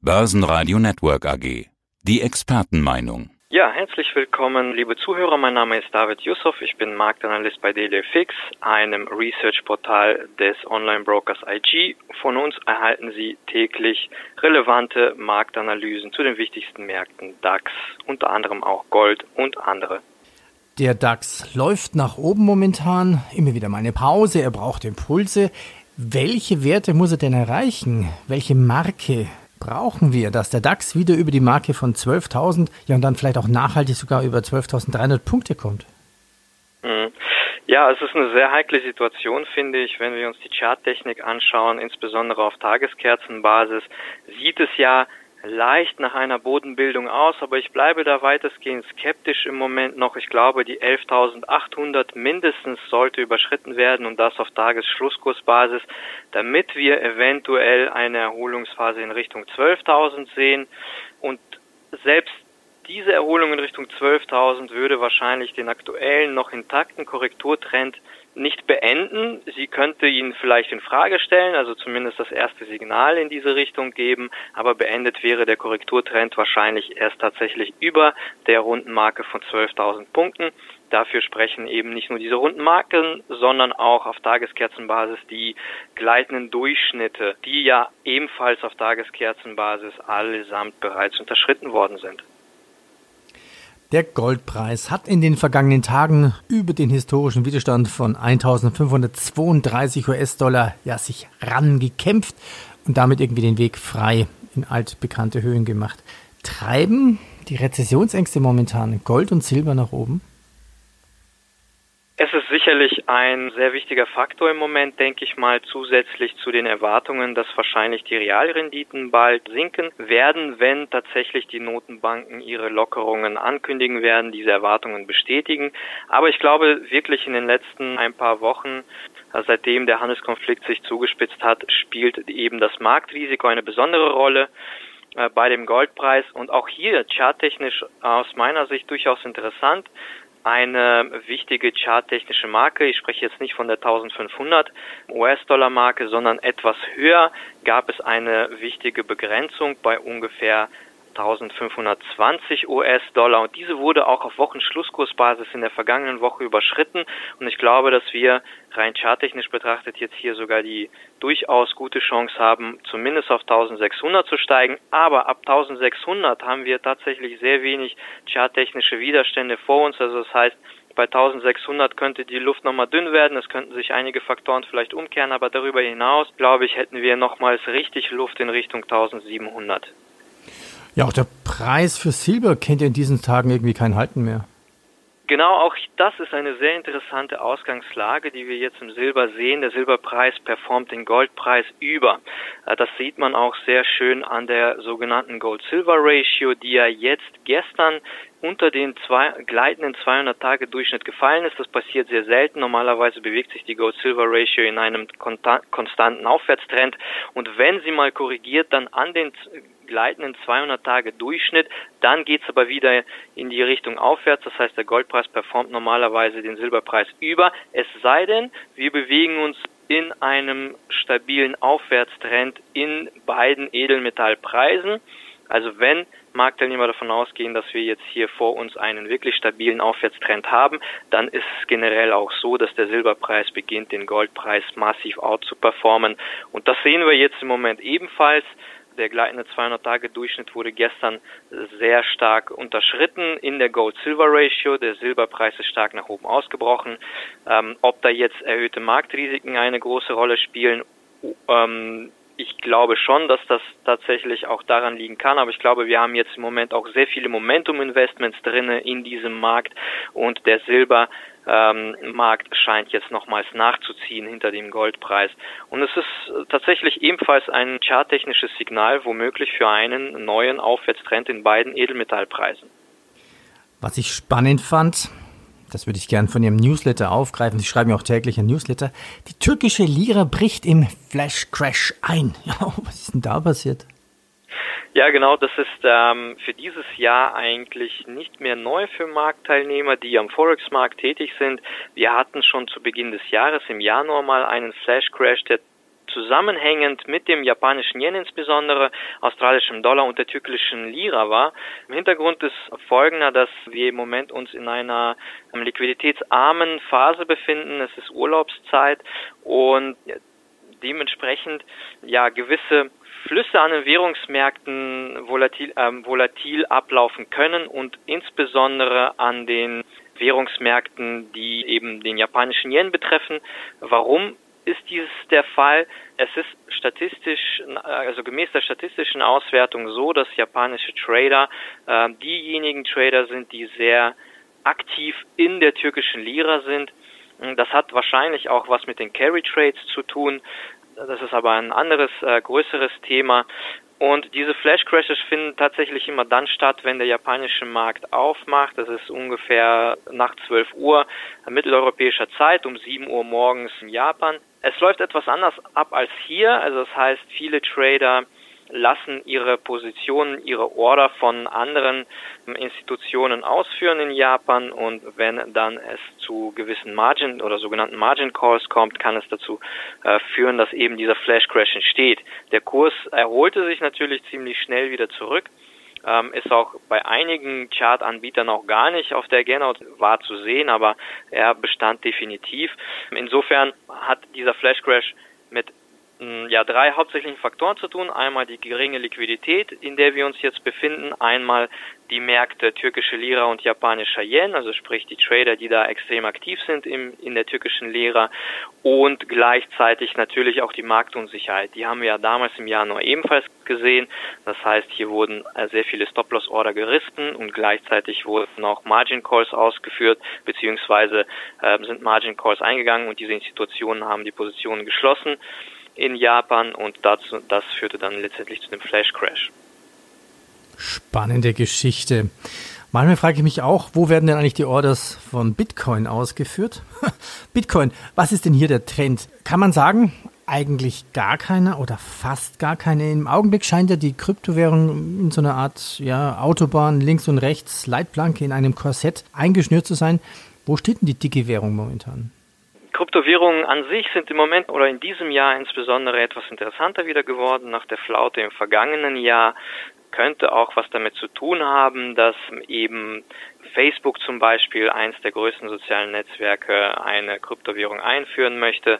Börsenradio Network AG. Die Expertenmeinung. Ja, herzlich willkommen, liebe Zuhörer. Mein Name ist David Yusuf. Ich bin Marktanalyst bei DailyFix, einem Research-Portal des Online-Brokers IG. Von uns erhalten Sie täglich relevante Marktanalysen zu den wichtigsten Märkten DAX, unter anderem auch Gold und andere. Der DAX läuft nach oben momentan, immer wieder mal eine Pause, er braucht Impulse. Welche Werte muss er denn erreichen? Welche Marke brauchen wir, dass der DAX wieder über die Marke von 12.000, ja und dann vielleicht auch nachhaltig sogar über 12.300 Punkte kommt? Mhm. Ja, es ist eine sehr heikle Situation, finde ich, wenn wir uns die Charttechnik anschauen, insbesondere auf Tageskerzenbasis, sieht es ja leicht nach einer Bodenbildung aus, aber ich bleibe da weitestgehend skeptisch im Moment noch. Ich glaube, die 11.800 mindestens sollte überschritten werden und das auf Tagesschlusskursbasis, damit wir eventuell eine Erholungsphase in Richtung 12.000 sehen und selbst diese Erholung in Richtung 12.000 würde wahrscheinlich den aktuellen noch intakten Korrekturtrend nicht beenden. Sie könnte ihn vielleicht in Frage stellen, also zumindest das erste Signal in diese Richtung geben, aber beendet wäre der Korrekturtrend wahrscheinlich erst tatsächlich über der runden Marke von 12.000 Punkten. Dafür sprechen eben nicht nur diese runden Marken, sondern auch auf Tageskerzenbasis die gleitenden Durchschnitte, die ja ebenfalls auf Tageskerzenbasis allesamt bereits unterschritten worden sind. Der Goldpreis hat in den vergangenen Tagen über den historischen Widerstand von 1532 US-Dollar ja sich rangekämpft und damit irgendwie den Weg frei in altbekannte Höhen gemacht. Treiben die Rezessionsängste momentan Gold und Silber nach oben? Es ist sicherlich ein sehr wichtiger Faktor im Moment, denke ich mal, zusätzlich zu den Erwartungen, dass wahrscheinlich die Realrenditen bald sinken werden, wenn tatsächlich die Notenbanken ihre Lockerungen ankündigen werden, diese Erwartungen bestätigen. Aber ich glaube wirklich in den letzten ein paar Wochen, äh, seitdem der Handelskonflikt sich zugespitzt hat, spielt eben das Marktrisiko eine besondere Rolle äh, bei dem Goldpreis und auch hier charttechnisch aus meiner Sicht durchaus interessant eine wichtige charttechnische Marke. Ich spreche jetzt nicht von der 1500 US-Dollar Marke, sondern etwas höher gab es eine wichtige Begrenzung bei ungefähr 1520 US-Dollar und diese wurde auch auf Wochenschlusskursbasis in der vergangenen Woche überschritten. Und ich glaube, dass wir rein charttechnisch betrachtet jetzt hier sogar die durchaus gute Chance haben, zumindest auf 1600 zu steigen, aber ab 1600 haben wir tatsächlich sehr wenig charttechnische Widerstände vor uns, also das heißt, bei 1600 könnte die Luft nochmal dünn werden, es könnten sich einige Faktoren vielleicht umkehren, aber darüber hinaus, glaube ich, hätten wir nochmals richtig Luft in Richtung 1700. Ja, auch der Preis für Silber kennt in diesen Tagen irgendwie kein Halten mehr. Genau, auch das ist eine sehr interessante Ausgangslage, die wir jetzt im Silber sehen. Der Silberpreis performt den Goldpreis über. Äh, das sieht man auch sehr schön an der sogenannten Gold-Silver-Ratio, die ja jetzt gestern unter den zwei, gleitenden 200-Tage-Durchschnitt gefallen ist. Das passiert sehr selten. Normalerweise bewegt sich die Gold-Silver-Ratio in einem konstanten Aufwärtstrend. Und wenn sie mal korrigiert, dann an den gleitenden 200 Tage Durchschnitt. Dann geht es aber wieder in die Richtung aufwärts. Das heißt, der Goldpreis performt normalerweise den Silberpreis über. Es sei denn, wir bewegen uns in einem stabilen Aufwärtstrend in beiden Edelmetallpreisen. Also wenn Marktteilnehmer davon ausgehen, dass wir jetzt hier vor uns einen wirklich stabilen Aufwärtstrend haben, dann ist es generell auch so, dass der Silberpreis beginnt, den Goldpreis massiv out zu performen. Und das sehen wir jetzt im Moment ebenfalls. Der gleitende 200-Tage-Durchschnitt wurde gestern sehr stark unterschritten in der Gold-Silver-Ratio. Der Silberpreis ist stark nach oben ausgebrochen. Ähm, ob da jetzt erhöhte Marktrisiken eine große Rolle spielen, ähm, ich glaube schon, dass das tatsächlich auch daran liegen kann, aber ich glaube, wir haben jetzt im Moment auch sehr viele Momentum-Investments drinne in diesem Markt und der Silber ähm, Markt scheint jetzt nochmals nachzuziehen hinter dem Goldpreis. Und es ist tatsächlich ebenfalls ein charttechnisches Signal, womöglich für einen neuen Aufwärtstrend in beiden Edelmetallpreisen. Was ich spannend fand, das würde ich gern von Ihrem Newsletter aufgreifen. Sie schreiben ja auch täglich ein Newsletter. Die türkische Lira bricht im Flash Crash ein. Ja, was ist denn da passiert? Ja, genau, das ist ähm, für dieses Jahr eigentlich nicht mehr neu für Marktteilnehmer, die am Forex-Markt tätig sind. Wir hatten schon zu Beginn des Jahres im Januar mal einen Flash-Crash, der zusammenhängend mit dem japanischen Yen insbesondere, australischem Dollar und der türkischen Lira war. Im Hintergrund ist folgender, dass wir im Moment uns in einer liquiditätsarmen Phase befinden. Es ist Urlaubszeit und dementsprechend ja gewisse Flüsse an den Währungsmärkten volatil, äh, volatil ablaufen können und insbesondere an den Währungsmärkten, die eben den japanischen Yen betreffen. Warum ist dies der Fall? Es ist statistisch, also gemäß der statistischen Auswertung so, dass japanische Trader äh, diejenigen Trader sind, die sehr aktiv in der türkischen Lira sind. Das hat wahrscheinlich auch was mit den Carry Trades zu tun. Das ist aber ein anderes, äh, größeres Thema. Und diese Flash Crashes finden tatsächlich immer dann statt, wenn der japanische Markt aufmacht. Das ist ungefähr nach 12 Uhr mitteleuropäischer Zeit, um 7 Uhr morgens in Japan. Es läuft etwas anders ab als hier. Also das heißt, viele Trader lassen ihre Positionen, ihre Order von anderen Institutionen ausführen in Japan und wenn dann es zu gewissen Margin oder sogenannten Margin Calls kommt, kann es dazu äh, führen, dass eben dieser Flash Crash entsteht. Der Kurs erholte sich natürlich ziemlich schnell wieder zurück. Ähm, ist auch bei einigen Chart-Anbietern auch gar nicht auf der Agenda war zu sehen, aber er bestand definitiv. Insofern hat dieser Flash Crash ja, drei hauptsächlichen Faktoren zu tun. Einmal die geringe Liquidität, in der wir uns jetzt befinden. Einmal die Märkte türkische Lira und japanischer Yen, also sprich die Trader, die da extrem aktiv sind im, in der türkischen Lira. Und gleichzeitig natürlich auch die Marktunsicherheit. Die haben wir ja damals im Januar ebenfalls gesehen. Das heißt, hier wurden äh, sehr viele Stop-Loss-Order gerissen und gleichzeitig wurden auch Margin Calls ausgeführt, beziehungsweise äh, sind Margin Calls eingegangen und diese Institutionen haben die Positionen geschlossen in Japan und dazu, das führte dann letztendlich zu dem Flash Crash. Spannende Geschichte. Manchmal frage ich mich auch, wo werden denn eigentlich die Orders von Bitcoin ausgeführt? Bitcoin, was ist denn hier der Trend? Kann man sagen, eigentlich gar keiner oder fast gar keine. Im Augenblick scheint ja die Kryptowährung in so einer Art ja, Autobahn links und rechts, Leitplanke in einem Korsett eingeschnürt zu sein. Wo steht denn die dicke Währung momentan? Kryptowährungen an sich sind im Moment oder in diesem Jahr insbesondere etwas interessanter wieder geworden. Nach der Flaute im vergangenen Jahr könnte auch was damit zu tun haben, dass eben Facebook zum Beispiel, eins der größten sozialen Netzwerke, eine Kryptowährung einführen möchte.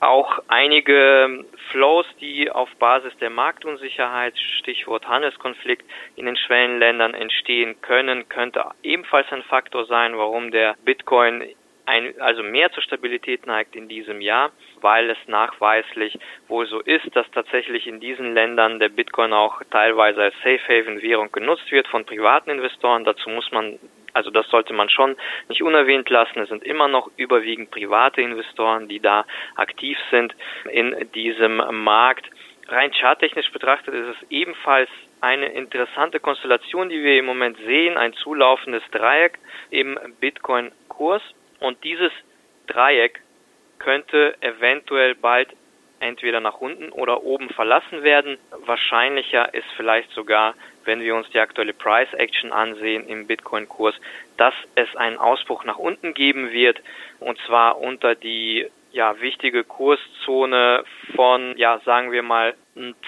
Auch einige Flows, die auf Basis der Marktunsicherheit, Stichwort Handelskonflikt, in den Schwellenländern entstehen können, könnte ebenfalls ein Faktor sein, warum der Bitcoin ein, also mehr zur Stabilität neigt in diesem Jahr, weil es nachweislich wohl so ist, dass tatsächlich in diesen Ländern der Bitcoin auch teilweise als Safe Haven Währung genutzt wird von privaten Investoren. Dazu muss man also das sollte man schon nicht unerwähnt lassen. Es sind immer noch überwiegend private Investoren, die da aktiv sind in diesem Markt. Rein charttechnisch betrachtet ist es ebenfalls eine interessante Konstellation, die wir im Moment sehen, ein zulaufendes Dreieck im Bitcoin-Kurs. Und dieses Dreieck könnte eventuell bald entweder nach unten oder oben verlassen werden. Wahrscheinlicher ist vielleicht sogar, wenn wir uns die aktuelle Price Action ansehen im Bitcoin-Kurs, dass es einen Ausbruch nach unten geben wird und zwar unter die ja, wichtige Kurszone von, ja, sagen wir mal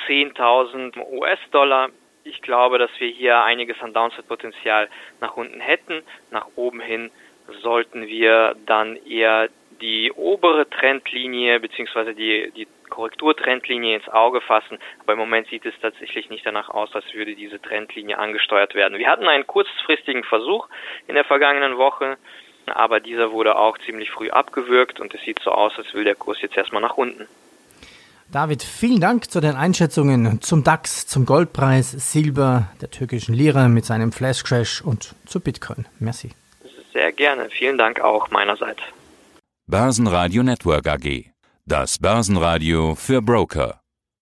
10.000 US-Dollar. Ich glaube, dass wir hier einiges an Downside-Potenzial nach unten hätten, nach oben hin sollten wir dann eher die obere Trendlinie bzw. die, die Korrekturtrendlinie ins Auge fassen. Aber im Moment sieht es tatsächlich nicht danach aus, als würde diese Trendlinie angesteuert werden. Wir hatten einen kurzfristigen Versuch in der vergangenen Woche, aber dieser wurde auch ziemlich früh abgewürgt und es sieht so aus, als will der Kurs jetzt erstmal nach unten. David, vielen Dank zu den Einschätzungen zum DAX, zum Goldpreis, Silber, der türkischen Lira mit seinem Flash Crash und zu Bitcoin. Merci. Gerne. Vielen Dank auch meinerseits. Börsenradio Network AG. Das Börsenradio für Broker.